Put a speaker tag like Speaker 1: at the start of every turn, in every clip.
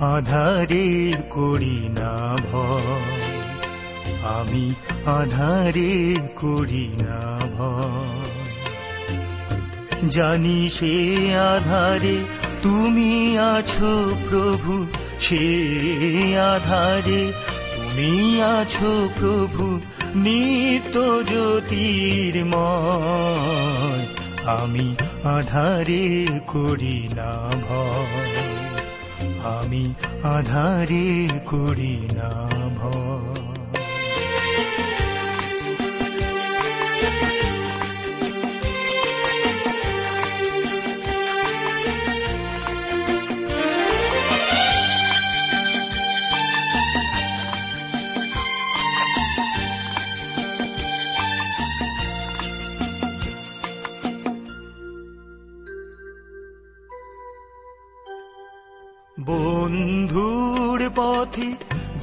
Speaker 1: আধারে করি না ভয়। আমি আধারে করি না ভয়। জানি সে আধারে তুমি আছো প্রভু, সে আধারে তুমি আছো প্রভু, নিত্য জ্যোতির্ময় আমি আধারে করি না ভয়। আমি আধারে করি না।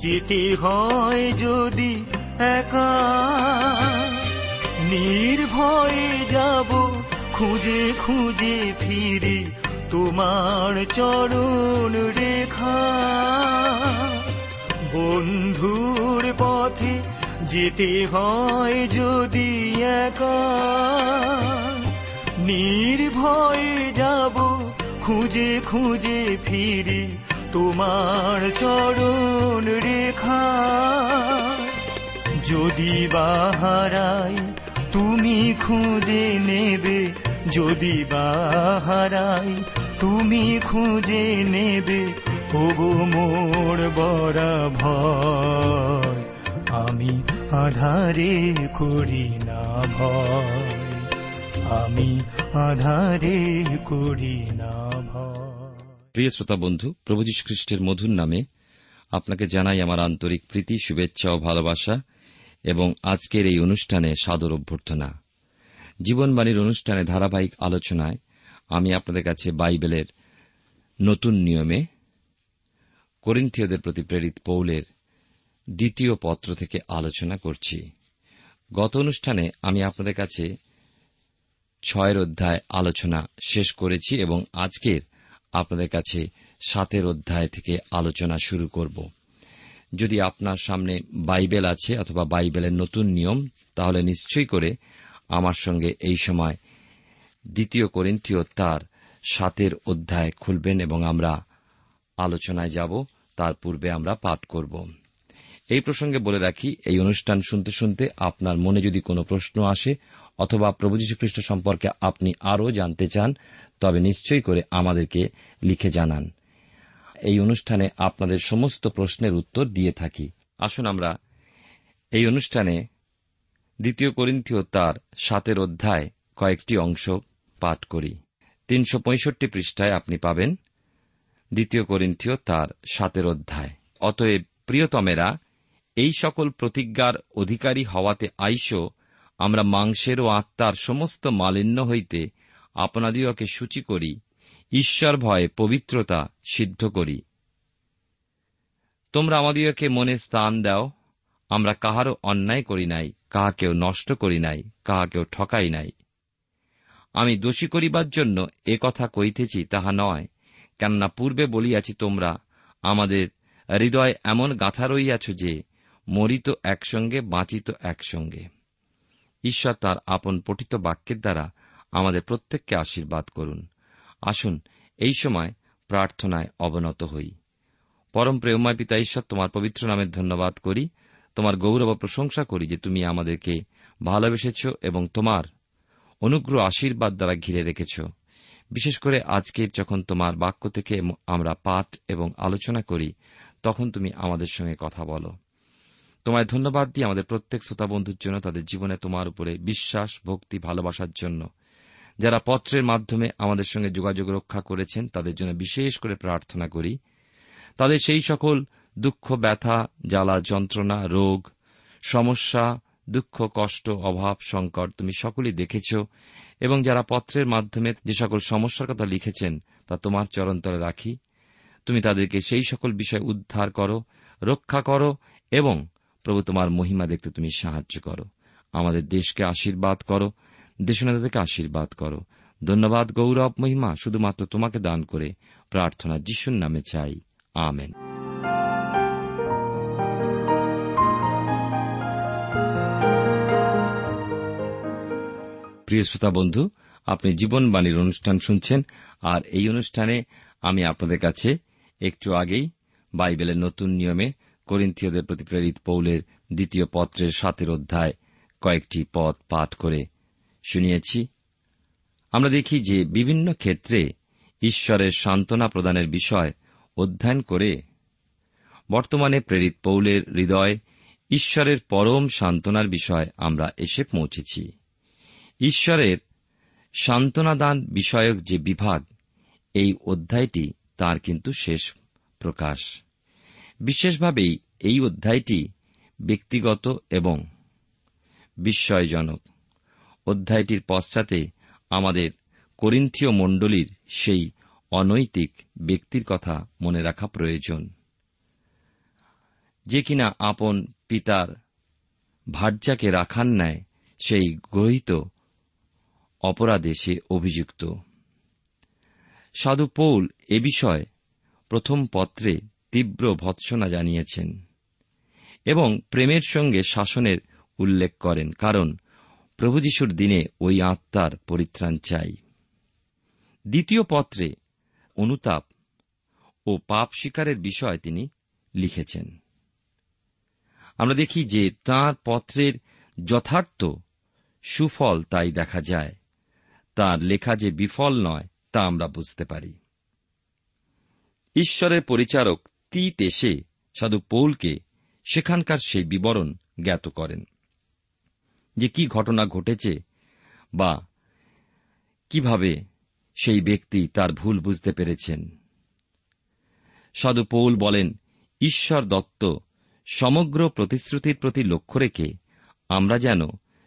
Speaker 1: যেতে হয় যদি একা, নির্ভয়ে যাব খুঁজে খুঁজে ফিরে তোমার চরণ রেখা। বন্ধুর পথে যেতে হয় যদি একা, নির্ভয়ে যাব খুঁজে খুঁজে ফিরি তোমার চরণ রেখা। যদি বাহারাই তুমি খুঁজে নেবে, যদি বাহারাই তুমি খুঁজে নেবে ওগো মোর বড় ভয়। আমি আধারে করি না ভয়। আমি আধারে করি না
Speaker 2: প্রিয় শ্রোতা বন্ধু, প্রভু যীশু খ্রিস্টের মধুর নামে আপনাকে জানাই আমার আন্তরিক প্রীতি, শুভেচ্ছা ও ভালোবাসা এবং আজকের এই অনুষ্ঠানে সাদর অভ্যর্থনা। জীবনবাণীর অনুষ্ঠানে ধারাবাহিক আলোচনায় আমি আপনাদের কাছে বাইবেলের নতুন নিয়মে করিন্থীয়দের প্রতি প্রেরিত পৌলের দ্বিতীয় পত্র থেকে আলোচনা করছি। গত অনুষ্ঠানে আমি আপনাদের কাছে ছয়ের অধ্যায় আলোচনা শেষ করেছি এবং আজকের আপনাদের কাছে সাতের অধ্যায় থেকে আলোচনা শুরু করব। যদি আপনার সামনে বাইবেল আছে অথবা বাইবেলের নতুন নিয়ম, তাহলে নিশ্চয়ই করে আমার সঙ্গে এই সময় দ্বিতীয় করিন্থীয় তার সাতের অধ্যায় খুলবেন এবং আমরা আলোচনায় যাব। তার পূর্বে আমরা পাঠ করব। এই প্রসঙ্গে বলে রাখি, এই অনুষ্ঠান শুনতে শুনতে আপনার মনে যদি কোনো প্রশ্ন আসে অথবা প্রভু যীশু খ্রিস্ট সম্পর্কে আপনি আরও জানতে চান, তবে নিশ্চয়ই করে আমাদেরকে লিখে জানান। এই অনুষ্ঠানে আপনাদের সমস্ত প্রশ্নের উত্তর দিয়ে থাকি। আসুন আমরা এই অনুষ্ঠানে দ্বিতীয় করিন্থীয় তার সাতের অধ্যায় কয়েকটি অংশ পাঠ করি। তিনশো পঁয়ষট্টি পৃষ্ঠায় আপনি পাবেন দ্বিতীয় করিন্থীয় তার সাতের অধ্যায়। অতএব প্রিয়তমেরা, এই সকল প্রতিজ্ঞার অধিকারী হওয়াতে আইস আমরা মাংসের ও আত্মার সমস্ত মালিন্য হইতে আপনাদিওকে সূচি করি, ঈশ্বর ভয়ে পবিত্রতা সিদ্ধ করি। তোমরা আমাদিওকে মনে স্থান দাও, আমরা কাহারও অন্যায় করি নাই, কাহাকেও নষ্ট করি নাই, কাহাকেও ঠকাই নাই। আমি দোষী করিবার জন্য এ কথা কইতেছি তাহা নয়, কেননা পূর্বে বলিয়াছি তোমরা, আমাদের হৃদয় এমন গাঁথা রইয়াছ যে, মরিত একসঙ্গে, বাঁচিত একসঙ্গে। ঈশ্বর তার আপন পঠিত বাক্যের দ্বারা আমাদের প্রত্যেককে আশীর্বাদ করুন। আসুন, এই সময় প্রার্থনায় অবনত হই। পরম প্রেমময় পিতা ঈশ্বর, তোমার পবিত্র নামের ধন্যবাদ করি। তোমার গৌরব প্রশংসা করি যে তুমি আমাদেরকে ভালোবেসেছ এবং তোমার অনুগ্রহ আশীর্বাদ দ্বারা ঘিরে রেখেছ। বিশেষ করে আজকে যখন তোমার বাক্য থেকে আমরা পাঠ এবং আলোচনা করি, তখন তুমি আমাদের সঙ্গে কথা বলো। তোমায় ধন্যবাদ দিয়ে আমাদের প্রত্যেক শ্রোতা বন্ধুর জন্য তাদের জীবনে তোমার উপরে বিশ্বাস, ভক্তি, ভালোবাসার জন্য। যারা পত্রের মাধ্যমে আমাদের সঙ্গে যোগাযোগ রক্ষা করেছেন, তাদের জন্য বিশেষ করে প্রার্থনা করি। তাদের সেই সকল দুঃখ, ব্যথা, জ্বালা, যন্ত্রণা, রোগ, সমস্যা, দুঃখ, কষ্ট, অভাব, সংকট তুমি সকলেই দেখেছ এবং যারা পত্রের মাধ্যমে যে সকল সমস্যার কথা লিখেছেন, তা তোমার চরণতলে রাখি। তুমি তাদেরকে সেই সকল বিষয় উদ্ধার করো, রক্ষা করো এবং প্রভু, তোমার মহিমা দেখতে তুমি সাহায্য করো। আমাদের দেশকে আশীর্বাদ করো, দেশনেতাদেরকে আশীর্বাদ করো। ধন্যবাদ, গৌরব, মহিমা, শুধুমাত্র তোমাকে দান করে প্রার্থনা যিশুর নামে চাই। আমেন। প্রিয় শ্রোতা বন্ধু, আপনি জীবনবাণীর অনুষ্ঠান শুনছেন, আর এই অনুষ্ঠানে আমি আপনাদের কাছে একটু আগেই বাইবেলের নতুন নিয়মে করিন্থীয়দের প্রতি প্রেরিত পৌলের দ্বিতীয় পত্রের সাতের অধ্যায় কয়েকটি পদ পাঠ করে শুনিয়েছি। আমরা দেখি যে বিভিন্ন ক্ষেত্রে ঈশ্বরের সান্ত্বনা প্রদানের বিষয় অধ্যয়ন করে বর্তমানে প্রেরিত পৌলের হৃদয় ঈশ্বরের পরম সান্ত্বনার বিষয় আমরা এসে পৌঁছেছি। ঈশ্বরের সান্ত্বনাদান বিষয়ক যে বিভাগ, এই অধ্যায়টি তার কিন্তু শেষ প্রকাশ। বিশেষভাবেই এই অধ্যায়টি ব্যক্তিগত এবং বিস্ময়জনক। অধ্যায়টির পশ্চাতে আমাদের করিন্থীয় মণ্ডলীর সেই অনৈতিক ব্যক্তির কথা মনে রাখা প্রয়োজন। যে কিনা আপন পিতার ভার্যাকে রাখার ন্যায় সেই গ্রহিত অপরাধে সে অভিযুক্ত। সাধু পৌল এ বিষয়ে প্রথম পত্রে তীব্র ভৎসনা জানিয়েছেন এবং প্রেমের সঙ্গে শাসনের উল্লেখ করেন, কারণ প্রভু যিশুর দিনে ওই আত্মার পরিত্রাণ চাই। দ্বিতীয় পত্রে অনুতাপ ও পাপ শিকারের বিষয় তিনি লিখেছেন। আমরা দেখি যে তাঁর পত্রের যথার্থ সুফল তাই দেখা যায়। তার লেখা যে বিফল নয় তা আমরা বুঝতে পারি। ঈশ্বরের পরিচারক তীত এসে সাধু পৌলকে সেখানকার সেই বিবরণ জ্ঞাত করেন যে কি ঘটনা ঘটেছে বা কীভাবে সেই ব্যক্তি তার ভুল বুঝতে পেরেছেন। সাধু পৌল বলেন, ঈশ্বর দত্ত সমগ্র প্রতিশ্রুতির প্রতি লক্ষ্য রেখে আমরা যেন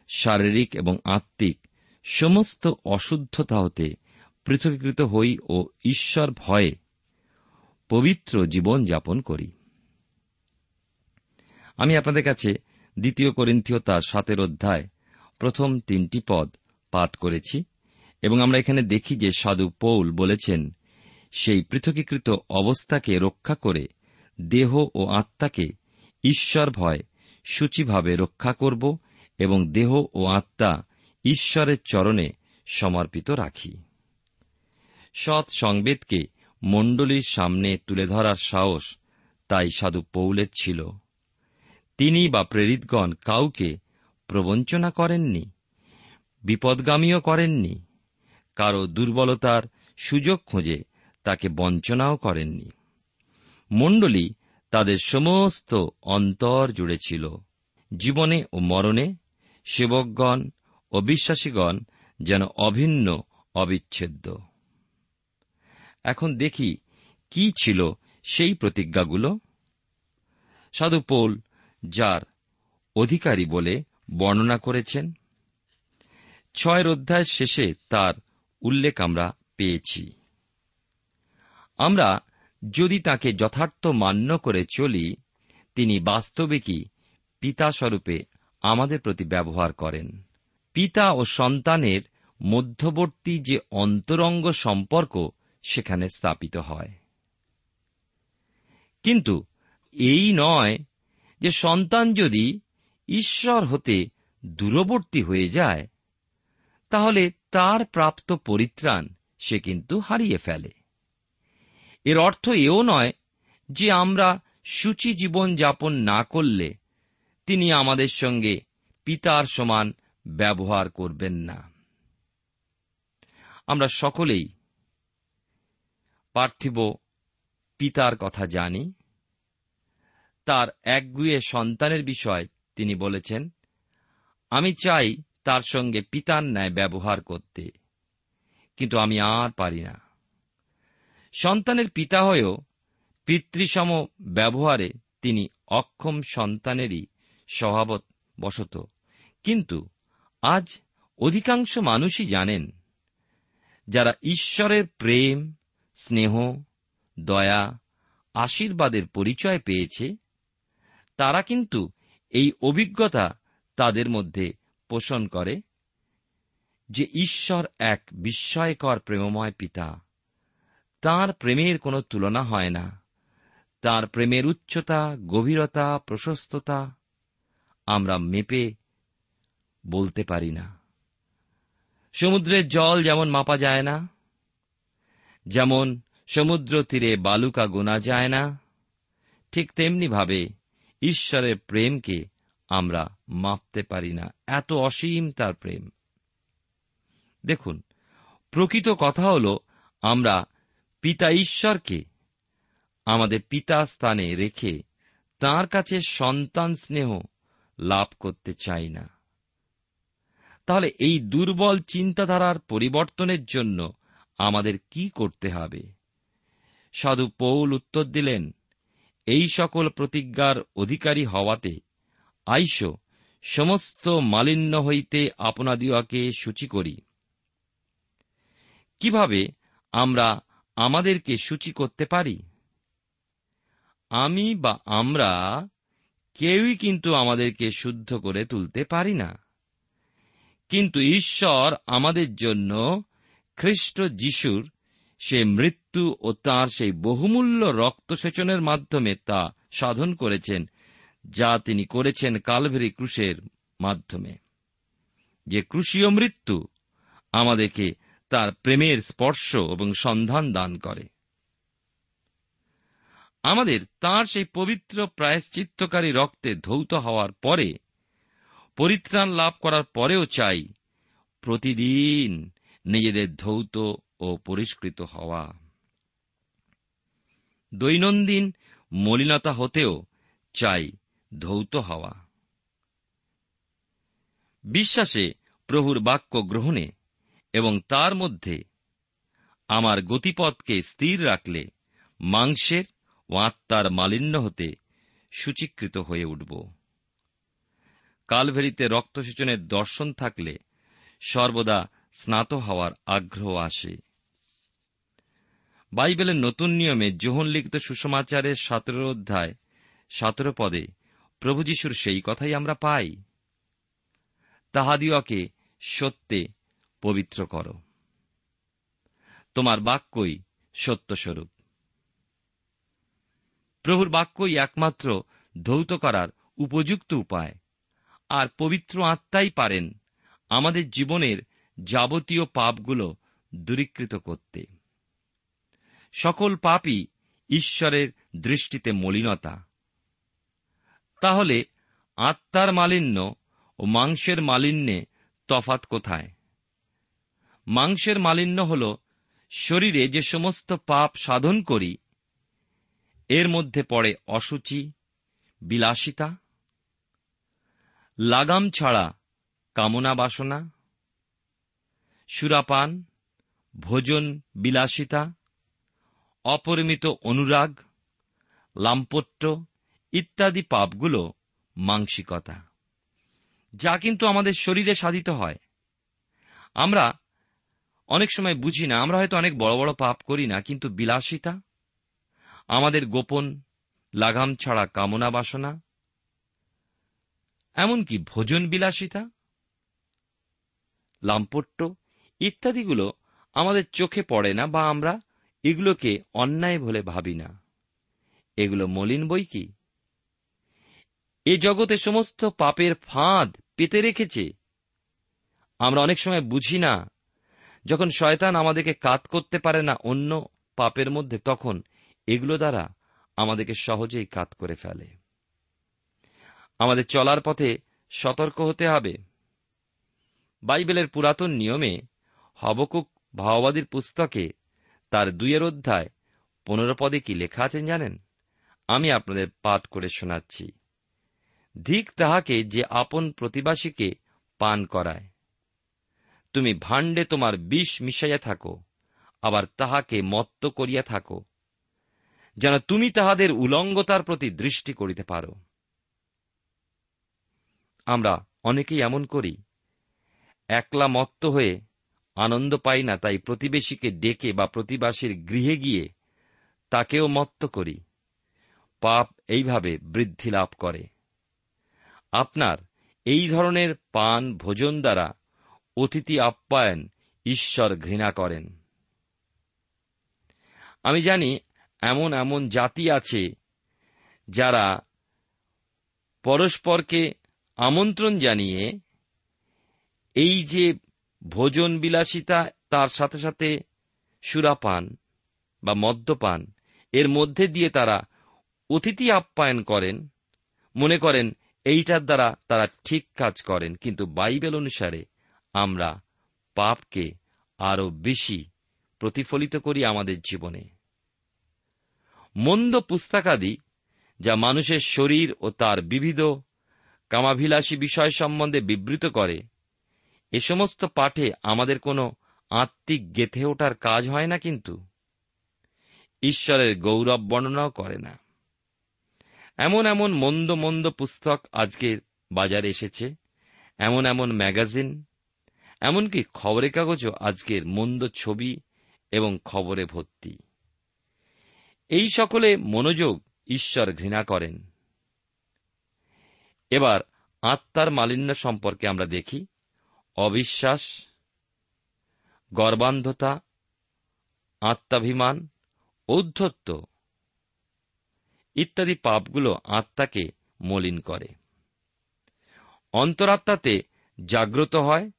Speaker 2: শারীরিক এবং আত্মিক সমস্ত অশুদ্ধতা হতে পৃথকীকৃত হই ও ঈশ্বর ভয়ে পবিত্র জীবন যাপন করি। আমি আপনাদের কাছে দ্বিতীয় করিন্থীয় তার সাতের অধ্যায় প্রথম তিনটি পদ পাঠ করেছি এবং আমরা এখানে দেখি যে সাধু পৌল বলেছেন, সেই পৃথকীকৃত অবস্থাকে রক্ষা করে দেহ ও আত্মাকে ঈশ্বর ভয় সূচিভাবে রক্ষা করব এবং দেহ ও আত্মা ঈশ্বরের চরণে সমর্পিত রাখি। সৎ সংবেদকে মণ্ডলীর সামনে তুলে ধরার সাহস তাই সাধু পৌলের ছিল। তিনি বা প্রেরিতগণ কাউকে প্রবঞ্চনা করেননি, বিপদগামীও করেননি, কারও দুর্বলতার সুযোগ খুঁজে তাকে বঞ্চনাও করেননি। মণ্ডলী তাদের সমস্ত অন্তর জুড়ে ছিল, জীবনে ও মরণে সেবকগণ ও বিশ্বাসীগণ যেন অভিন্ন অবিচ্ছেদ্য। এখন দেখি কি ছিল সেই প্রতিজ্ঞাগুলো। সাধু পৌল যার অধিকারী বলে বর্ণনা করেছেন, ছয়ের অধ্যায় শেষে তার উল্লেখ আমরা পেয়েছি। আমরা যদি তাকে যথার্থ মান্য করে চলি, তিনি বাস্তবিকই পিতাস্বরূপে আমাদের প্রতি ব্যবহার করেন। পিতা ও সন্তানের মধ্যবর্তী যে অন্তরঙ্গ সম্পর্ক সেখানে স্থাপিত হয়। কিন্তু এই নয় যে সন্তান যদি ঈশ্বর হতে দূরবর্তী হয়ে যায়, তাহলে তার প্রাপ্ত পরিত্রাণ সে কিন্তু হারিয়ে ফেলে। এর অর্থ এও নয় যে আমরা সূচি জীবন যাপন না করলে তিনি আমাদের সঙ্গে পিতার সমান ব্যবহার করবেন না। আমরা সকলেই পার্থিব পিতার কথা জানি। তার একগুয়ে সন্তানের বিষয় তিনি বলেছেন, আমি চাই তার সঙ্গে পিতার ন্যায় ব্যবহার করতে, কিন্তু আমি আর পারি না। সন্তানের পিতা হয়েও পিতৃসম ব্যবহারে তিনি অক্ষম সন্তানেরই স্বভাবত বশত কিন্তু আজ অধিকাংশ মানুষই জানেন, যারা ঈশ্বরের প্রেম স্নেহ, দয়া, আশীর্বাদের পরিচয় পেয়েছে, তারা কিন্তু এই অভিজ্ঞতা তাদের মধ্যে পোষণ করে যে ঈশ্বর এক বিস্ময়কর প্রেমময় পিতা। তার প্রেমের কোনো তুলনা হয় না। তার প্রেমের উচ্চতা, গভীরতা, প্রশস্ততা আমরা মেপে বলতে পারি না। সমুদ্রের জল যেমন মাপা যায় না যেমন সমুদ্র তীরে বালুকা গোনা যায় না, ঠিক তেমনি ভাবে ঈশ্বরের প্রেমকে আমরা মাপতে পারি না, এত অসীম তার প্রেম। দেখুন, প্রকৃত কথা হল আমরা পিতা ঈশ্বরকে, আমাদের পিতা স্থানে রেখে তার কাছে সন্তান স্নেহ লাভ করতে চাই না। তাহলে এই দুর্বল চিন্তাধারার পরিবর্তনের জন্য আমাদের কি করতে হবে? সাধু পৌল উত্তর দিলেন, এই সকল প্রতিজ্ঞার অধিকারী হওয়াতে, আইস, সমস্ত মালিন্য হইতে আপনাদিওকে সূচি করি। কীভাবে আমরা আমাদেরকে সূচি করতে পারি? আমি বা আমরা কেউই কিন্তু আমাদেরকে শুদ্ধ করে তুলতে পারি না। কিন্তু ঈশ্বর আমাদের জন্য খ্রিস্ট যিশুর সে মৃত্যু ও তাঁর সেই বহুমূল্য রক্তসেচনের মাধ্যমে তা সাধন করেছেন, যা তিনি করেছেন কালভেরি ক্রুশের মাধ্যমে। যে ক্রুশীয় মৃত্যু আমাদেরকে তার প্রেমের স্পর্শ এবং সন্ধান দান করে। আমাদের তার সেই পবিত্র প্রায়শ্চিত্তকারী রক্তে ধৌত হওয়ার পরে, পরিত্রাণ লাভ করার পরেও চাই, প্রতিদিন নিজেদের ধৌত ও পরিষ্কৃত হওয়া। দৈনন্দিন মলিনতা হতেও চাই ধৌত হওয়া। বিশ্বাসে প্রভুর বাক্য গ্রহণে এবং তার মধ্যে আমার গতিপথকে স্থির রাখলে মাংসের ও আত্মার মালিন্য হতে সূচীকৃত হয়ে উঠব। কালভেরিতে রক্তসেচনের দর্শন থাকলে সর্বদা স্নাত হওয়ার আগ্রহ আসে। বাইবেলের নতুন নিয়মে যোহন লিখিত সুষমাচারের সতেরো অধ্যায়, সতেরো পদে প্রভু যিশুর সেই কথাই আমরা পাই। তাহাদিওকে সত্যে পবিত্র কর। তোমার বাক্যই সত্যস্বরূপ। প্রভুর বাক্যই একমাত্র ধৌত করার উপযুক্ত উপায়। আর পবিত্র আত্মাই পারেন আমাদের জীবনের যাবতীয় পাপগুলো দূরীকৃত করতে। সকল পাপই ঈশ্বরের দৃষ্টিতে মলিনতা। তাহলে আত্মার মালিন্য ও মাংসের মালিন্যে তফাত কোথায়? মাংসের মালিন্য হল শরীরে যে সমস্ত পাপ সাধন করি, এর মধ্যে পড়ে অসুচি, বিলাসিতা, লাগাম ছাড়া কামনা বাসনা সুরাপান, ভোজন বিলাসিতা, অপরিমিত অনুরাগ, লাম্পট্য ইত্যাদি পাপগুলো মাংসিকতা, যা কিন্তু আমাদের শরীরে সাধিত হয়। আমরা অনেক সময় বুঝি না, আমরা হয়তো অনেক বড় বড় পাপ করি না, কিন্তু বিলাসিতা, আমাদের গোপন লাগাম ছাড়া কামনা বাসনা, এমনকি ভোজন বিলাসিতা, লাম্পট্য ইত্যাদিগুলো আমাদের চোখে পড়ে না বা আমরা এগুলোকে অন্যায় বলে ভাবি না। এগুলো মলিন বই কি? এ জগতে সমস্ত পাপের ফাঁদ পেতে রেখেছে। আমরা অনেক সময় বুঝি না, যখন শয়তান আমাদেরকে কাত করতে পারে না অন্য পাপের মধ্যে, তখন এগুলো দ্বারা আমাদেরকে সহজেই কাত করে ফেলে। আমাদের চলার পথে সতর্ক হতে হবে। বাইবেলের পুরাতন নিয়মে হবকুক ভাওবাদীর পুস্তকে তার দুইয়ের অধ্যায় পনেরো পদে কি লেখা আছেন জানেন? আমি আপনাদের পাঠ করে শোনাচ্ছি। ধিক তাহাকে যে আপন প্রতিবাসীকে পান করায়। তুমি ভাণ্ডে তোমার বিষ মিশাইয়া থাকো, আবার তাহাকে মত্ত করিয়া থাকো, যেন তুমি তাহাদের উলঙ্গতার প্রতি দৃষ্টি করিতে পারো। আমরা অনেকেই এমন করি, একলা মত্ত হয়ে আনন্দ পাই না, তাই প্রতিবেশীকে ডেকে বা প্রতিবাসীর গৃহে গিয়ে তাকেও মত্ত করি। পাপ এইভাবে বৃদ্ধি লাভ করে। আপনার এই ধরনের পান ভোজন দ্বারা অতিথি আপ্যায়ন ঈশ্বর ঘৃণা করেন। আমি জানি এমন এমন জাতি আছে যারা পরস্পরকে আমন্ত্রণ জানিয়ে এই যে ভোজন বিলাসিতা তার সাথে সাথে সুরাপান বা মদ্যপান এর মধ্যে দিয়ে তারা অতিথি আপ্যায়ন করেন, মনে করেন এইটার দ্বারা তারা ঠিক কাজ করেন, কিন্তু বাইবেল অনুসারে আমরা পাপকে আরও বেশি প্রতিফলিত করি আমাদের জীবনে। মন্দ পুস্তাকাদি, যা মানুষের শরীর ও তার বিবিধ কামাভিলাষী বিষয় সম্বন্ধে বিবৃত করে এ সমস্ত পাঠে আমাদের কোনো আত্মিক গেথে ওঠার কাজ হয় না কিন্তু। ঈশ্বরের গৌরব বর্ণনাও করে না। এমন এমন মন্দ মন্দ পুস্তক আজকের বাজারে এসেছে, এমন এমন ম্যাগাজিন, এমনকি খবরের কাগজও আজকের মন্দ ছবি এবং খবরে ভর্তি। এই সকলে মনোযোগ ঈশ্বর ঘৃণা করেন। এবার আত্মার মালিন্য সম্পর্কে আমরা দেখি। অবিশ্বাস, গর্বান্ধতা, আত্মাভিমান, ঔদ্ধত্য ইত্যাদি পাপগুলো আত্মাকে মলিন করে। অন্তরাত্মাতে জাগ্রত হয়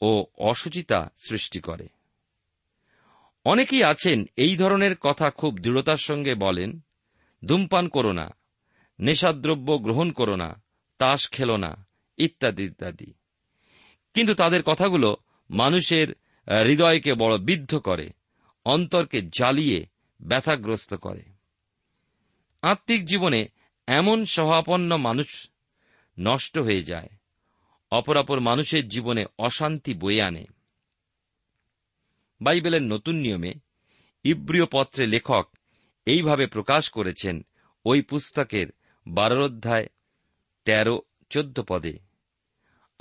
Speaker 2: ও অসুচিতা সৃষ্টি করে। অনেকেই আছেন এই ধরনের কথা খুব দৃঢ়তার সঙ্গে বলেন, ধূমপান করো না, নেশাদ্রব্য গ্রহণ করো না, তাস খেলো না, ইত্যাদি ইত্যাদি। কিন্তু তাদের কথাগুলো মানুষের হৃদয়কে বড় বিদ্ধ করে, অন্তরকে জ্বালিয়ে ব্যথাগ্রস্ত করে। আত্মিক জীবনে এমন সহাপন্ন মানুষ নষ্ট হয়ে যায়, অপরাপর মানুষের জীবনে অশান্তি বয়ে আনে। বাইবেলের নতুন নিয়মে ইব্রিয় পত্রে লেখক এইভাবে প্রকাশ করেছেন ওই পুস্তকের বারোর অধ্যায় তেরো চোদ্দ পদে।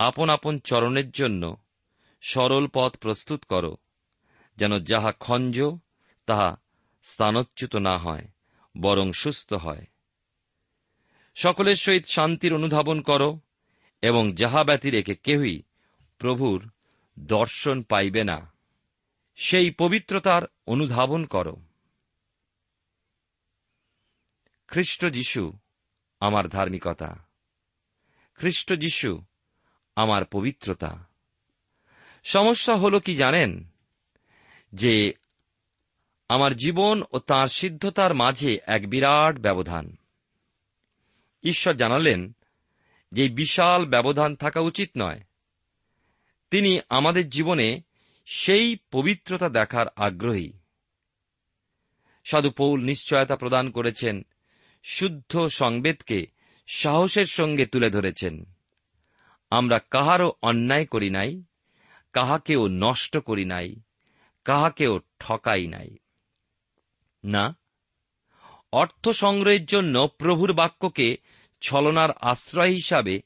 Speaker 2: আপন আপন চরণের জন্য সরল পথ প্রস্তুত কর, যেন যাহা খঞ্জ, তাহা স্থানচ্যুত না হয়, বরং সুস্থ হয়। সকলের সহিত শান্তির অনুধাবন করো, এবং যাহা ব্যতি রেখে কেহই প্রভুর দর্শন পাইবে না, সেই পবিত্রতার অনুধাবন কর। খ্রিস্ট যিশু, আমার ধার্মিকতা। খ্রিস্ট যিশু আমার পবিত্রতা। সমস্যা হল কি জানেন? যে আমার জীবন ও তার সিদ্ধতার মাঝে এক বিরাট ব্যবধান। ঈশ্বর জানালেন যে বিশাল ব্যবধান থাকা উচিত নয়। তিনি আমাদের জীবনে সেই পবিত্রতা দেখার আগ্রহী। সাধু পৌল নিশ্চয়তা প্রদান করেছেন, শুদ্ধ সংবেদকে সাহসের সঙ্গে তুলে ধরেছেন। আমরা কাহারও অন্যায় করি নাই, কাহাকেও নষ্ট করি নাই, কাহাকেও ঠকাই নাই। না অর্থ সংগ্রহের জন্য প্রভুর বাক্যকে ছলনার আশ্রয় হিসাবে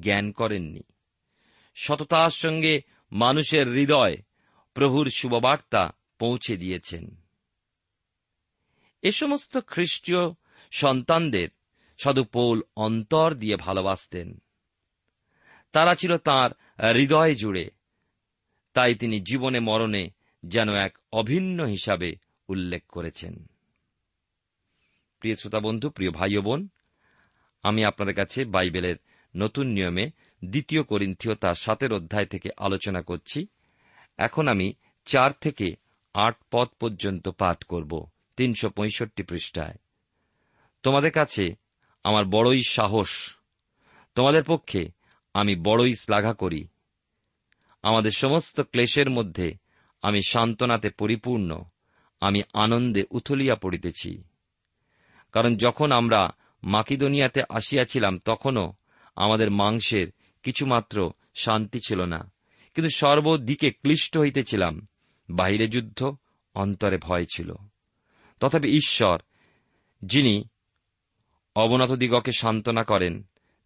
Speaker 2: জ্ঞান করেননি। সততার সঙ্গে মানুষের হৃদয় প্রভুর শুভবার্তা পৌঁছে দিয়েছেন। এ সমস্ত খ্রিস্টীয় সন্তানদের সাধু পৌল অন্তর দিয়ে ভালোবাসতেন। তারা ছিল তার হৃদয় জুড়ে। তাই তিনি জীবনে মরণে যেন এক অভিন্ন হিসাবে উল্লেখ করেছেন। প্রিয় শ্রোতা বন্ধু প্রিয় ভাই বোন, আমি আপনাদের কাছে বাইবেলের নতুন নিয়মে দ্বিতীয় করিন্থীয় তার সাতের অধ্যায় থেকে আলোচনা করছি। এখন আমি চার থেকে আট পদ পর্যন্ত পাঠ করব, তিনশো পঁয়ষট্টি পৃষ্ঠায়। তোমাদের কাছে আমার বড়ই সাহস। তোমাদের পক্ষে আমি বড়ই শ্লাঘা করি। আমাদের সমস্ত ক্লেশের মধ্যে আমি সান্ত্বনাতে পরিপূর্ণ, আমি আনন্দে উথলিয়া পড়িতেছি। কারণ যখন আমরা মাকিদনিয়াতে আসিয়াছিলাম, তখনও আমাদের মাংসের কিছুমাত্র শান্তি ছিল না। কিন্তু সর্বদিকে ক্লিষ্ট হইতেছিলাম, বাহিরে যুদ্ধ, অন্তরে ভয় ছিল। তথাপি ঈশ্বর, যিনি অবনতদিগকে সান্ত্বনা করেন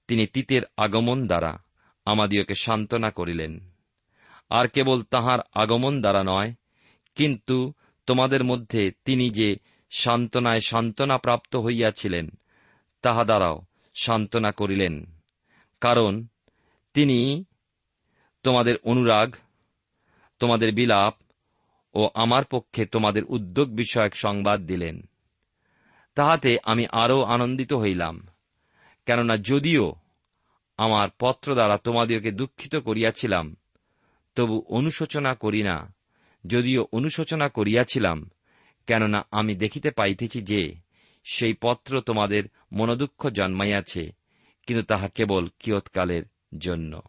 Speaker 2: তিনি তিতের আগমন দ্বারা আমাদিওকে সান্ত্বনা করিলেন। আর কেবল তাহার আগমন দ্বারা নয়, কিন্তু তোমাদের মধ্যে তিনি যে সান্ত্বনায় সান্ত্বনা প্রাপ্ত হইয়াছিলেন, তাহা দ্বারাও সান্ত্বনা করিলেন। কারণ তিনি তোমাদের অনুরাগ, তোমাদের বিলাপ ও আমার পক্ষে তোমাদের উদ্যোগ বিষয়ক সংবাদ দিলেন। তাহাতে আমি আরও আনন্দিত হইলাম। কেননা যদিও আমার পত্র দ্বারা তোমাদেরকে দুঃখিত করিয়াছিলাম, তবু অনুশোচনা করি না। যদিও অনুশোচনা করিয়াছিলাম, কেননা আমি দেখিতে পাইতেছি যে সেই পত্র তোমাদের মনোদুঃখ জন্মাইয়াছে, কিন্তু তাহা কেবল কিয়ৎকালের জন্য।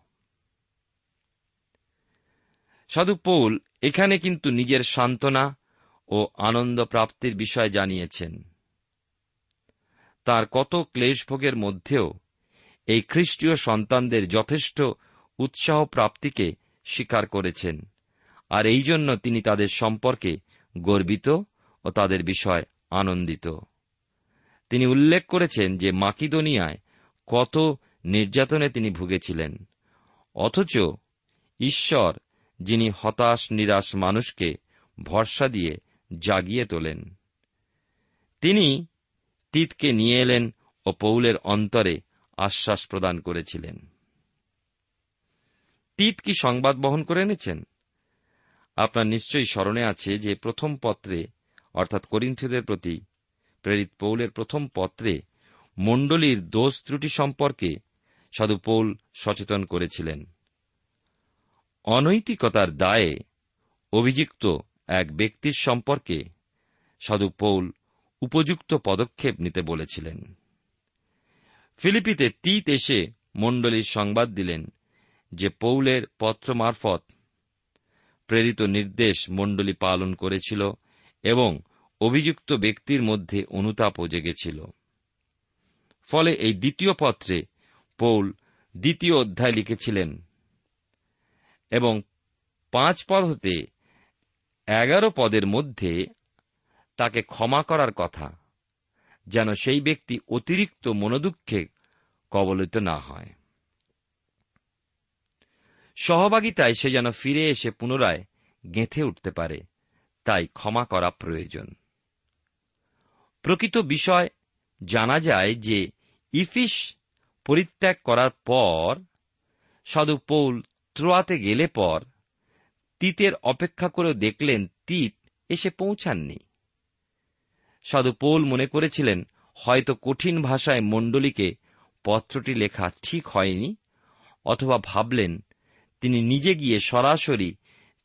Speaker 2: সাধু পৌল এখানে কিন্তু নিজের সান্ত্বনা ও আনন্দ প্রাপ্তির বিষয় জানিয়েছেন। তার কত ক্লেশভোগের মধ্যেও এই খ্রিস্টীয় সন্তানদের যথেষ্ট উৎসাহ প্রাপ্তিকে স্বীকার করেছেন। আর এই জন্য তিনি তাদের সম্পর্কে গর্বিত ও তাদের বিষয় আনন্দিত। তিনি উল্লেখ করেছেন যে মাকিদোনিয়ায় কত নির্যাতনে তিনি ভুগেছিলেন। অথচ ঈশ্বর, যিনি হতাশ, নিরাশ মানুষকে ভরসা দিয়ে জাগিয়ে তোলেন। তিনি তিতকে নিয়ে এলেন ও পৌলের অন্তরে আশ্বাস প্রদান করেছিলেন। তিত কি সংবাদ বহন করে এনেছেন? আপনার নিশ্চয়ই স্মরণে আছে যে প্রথম পত্রে, অর্থাৎ করিন্থীয়দের প্রতি প্রেরিত পৌলের প্রথম পত্রে মণ্ডলীর দোষ ত্রুটি সম্পর্কে সাধু পৌল সচেতন করেছিলেন। অনৈতিকতার দায়ে অভিযুক্ত এক ব্যক্তির সম্পর্কে সাধু পৌল উপযুক্ত পদক্ষেপ নিতে বলেছিলেন। ফিলিপিতে তিত এসে মণ্ডলীর সংবাদ দিলেন যে পৌলের পত্র মারফত প্রেরিত নির্দেশ মণ্ডলী পালন করেছিল এবং অভিযুক্ত ব্যক্তির মধ্যে অনুতাপও জেগেছিল। ফলে এই দ্বিতীয় পত্রে পৌল দ্বিতীয় অধ্যায় লিখেছিলেন এবং পাঁচ পদ হতে এগারো পদের মধ্যে তাকে ক্ষমা করার কথা, যেন সেই ব্যক্তি অতিরিক্ত মনোদুঃখে কবলিত না হয়। সহভাগিতায় সে যেন ফিরে এসে পুনরায় গেঁথে উঠতে পারে, তাই ক্ষমা করা প্রয়োজন। প্রকৃত বিষয় জানা যায় যে ইফিস পরিত্যাগ করার পর, সাধু পৌল ত্রোয়াতে গেলে পর, তিতের অপেক্ষা করে দেখলেন তিত এসে পৌঁছাননি। সাধু পৌল মনে করেছিলেন, হয়তো কঠিন ভাষায় মণ্ডলীকে পত্রটি লেখা ঠিক হয়নি, অথবা ভাবলেন তিনি নিজে গিয়ে সরাসরি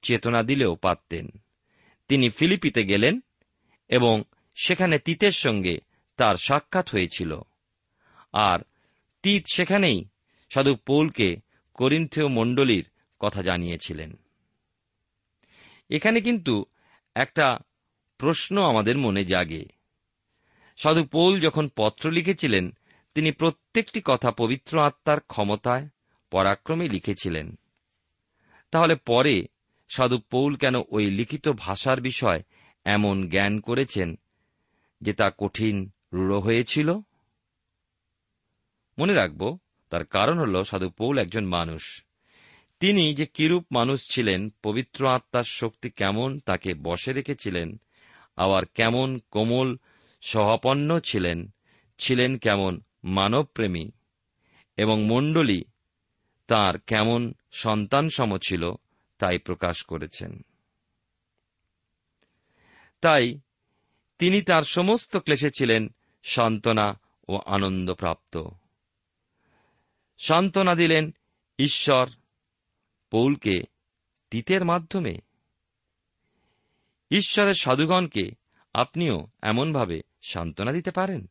Speaker 2: চেতনা দিলেও পারতেন। তিনি ফিলিপিতে গেলেন এবং সেখানে তিতের সঙ্গে তার সাক্ষাৎ হয়েছিল। আর তিত সেখানেই সাধু পৌলকে করিন্থীয় মণ্ডলীর কথা জানিয়েছিলেন। এখানে কিন্তু একটা প্রশ্ন আমাদের মনে জাগে। সাধু পৌল যখন পত্র লিখেছিলেন, তিনি প্রত্যেকটি কথা পবিত্র আত্মার ক্ষমতায়, পরাক্রমে লিখেছিলেন। তাহলে পরে সাধু পৌল কেন ওই লিখিত ভাষার বিষয় এমন জ্ঞান করেছেন যে তা কঠিন, রূঢ় হয়েছিল? মনে রাখব, তার কারণ হল সাধু পৌল একজন মানুষ। তিনি যে কিরূপ মানুষ ছিলেন, পবিত্র আত্মার শক্তি কেমন তাকে বসে রেখেছিলেন আবার কেমন কোমল সহাপন্ন ছিলেন ছিলেন কেমন মানবপ্রেমী, এবং মণ্ডলী তার কেমন সন্তানসম ছিল তাই প্রকাশ করেছেন। তাই তিনি তার সমস্ত ক্লেশে ছিলেন সান্ত্বনা ও আনন্দপ্রাপ্ত। সান্ত্বনা দিলেন ঈশ্বর পৌলকে তীতের মাধ্যমে। ঈশ্বরের সাধুগণকে আপনিও এমনভাবে সান্ত্বনা দিতে পারেন?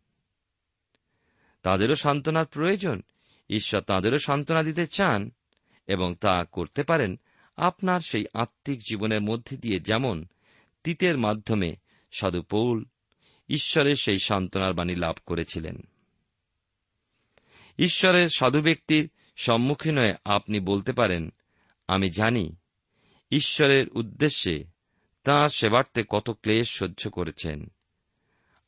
Speaker 2: তাদেরও সান্ত্বনার প্রয়োজন। ঈশ্বর তাদেরও সান্ত্বনা দিতে চান এবং তা করতে পারেন আপনার সেই আত্মিক জীবনের মধ্যে দিয়ে যেমন তিতের মাধ্যমে সাধু পৌল ঈশ্বরের সেই সান্ত্বনার বাণী লাভ করেছিলেন। ঈশ্বরের সাধু ব্যক্তির সম্মুখীন হয়ে আপনি বলতে পারেন, আমি জানি, ঈশ্বরের উদ্দেশ্যে তাঁর সেবার্থে কত ক্লেশ সহ্য করেছেন।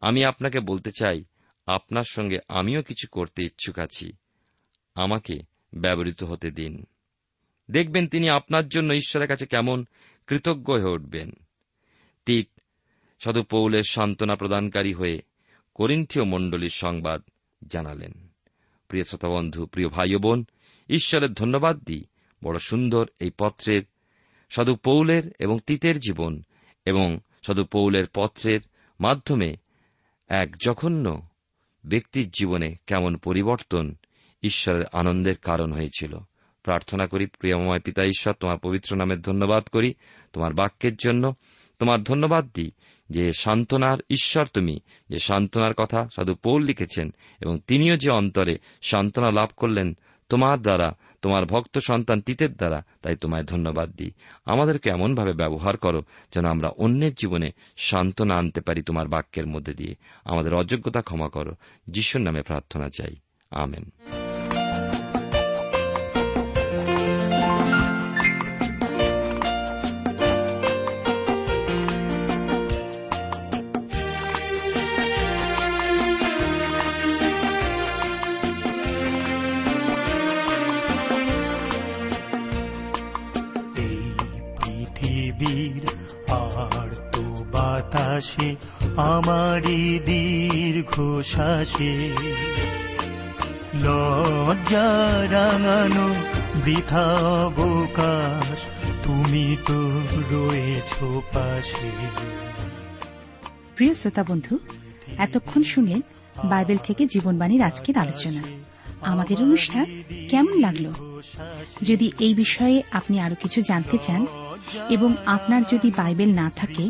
Speaker 2: আমি আপনাকে বলতে চাই, আপনার সঙ্গে আমিও কিছু করতে ইচ্ছুক আছি। আমাকে ব্যবহৃত হতে দিন। দেখবেন তিনি আপনার জন্য ঈশ্বরের কাছে কেমন কৃতজ্ঞ হয়ে উঠবেন। তীত সাধু পৌলের সান্ত্বনা প্রদানকারী হয়ে করিন্থীয় মণ্ডলীর সংবাদ জানালেন। প্রিয় শ্রোতা বন্ধু প্রিয় ভাই বোন, ঈশ্বরের ধন্যবাদ দিই। বড় সুন্দর এই পত্রের সাধু পৌলের এবং তিতের জীবন এবং সাধু পৌলের পত্রের মাধ্যমে এক জঘন্য ব্যক্তির জীবনে কেমন পরিবর্তন ঈশ্বরের আনন্দের কারণ হয়েছিল। প্রার্থনা করি, প্রিয়ময় পিতা ঈশ্বর, তোমার পবিত্র নামের ধন্যবাদ করি, তোমার বাক্যের জন্য। তোমার ধন্যবাদ দিই যে সান্ত্বনার ঈশ্বর তুমি, যে সান্ত্বনার কথা সাধু পৌল লিখেছেন এবং তিনিও যে অন্তরে সান্ত্বনা লাভ করলেন তোমার দ্বারা তোমার ভক্ত সন্তান তিতের দ্বারা তাই তোমায় ধন্যবাদ দিই। আমাদেরকে এমনভাবে ব্যবহার করো যেন আমরা অন্যের জীবনে সান্ত্বনা আনতে পারি তোমার বাক্যের মধ্যে দিয়ে। আমাদের অযোগ্যতা ক্ষমা করো। যিশুর নামে প্রার্থনা চাই। আমেন।
Speaker 1: বাতাসে আমারই দীর্ঘ শ্বাসে লজ্জা রাঙানো বৃথা অবকাশ, তুমি তো রয়েছ পাশে।
Speaker 3: প্রিয় শ্রোতা বন্ধু, এতক্ষণ শুনলেন বাইবেল থেকে জীবনবাণীর আজকের আলোচনা। আমাদের অনুষ্ঠান কেমন লাগল? যদি এই বিষয়ে আপনি আরও কিছু জানতে চান এবং আপনার যদি বাইবেল না থাকে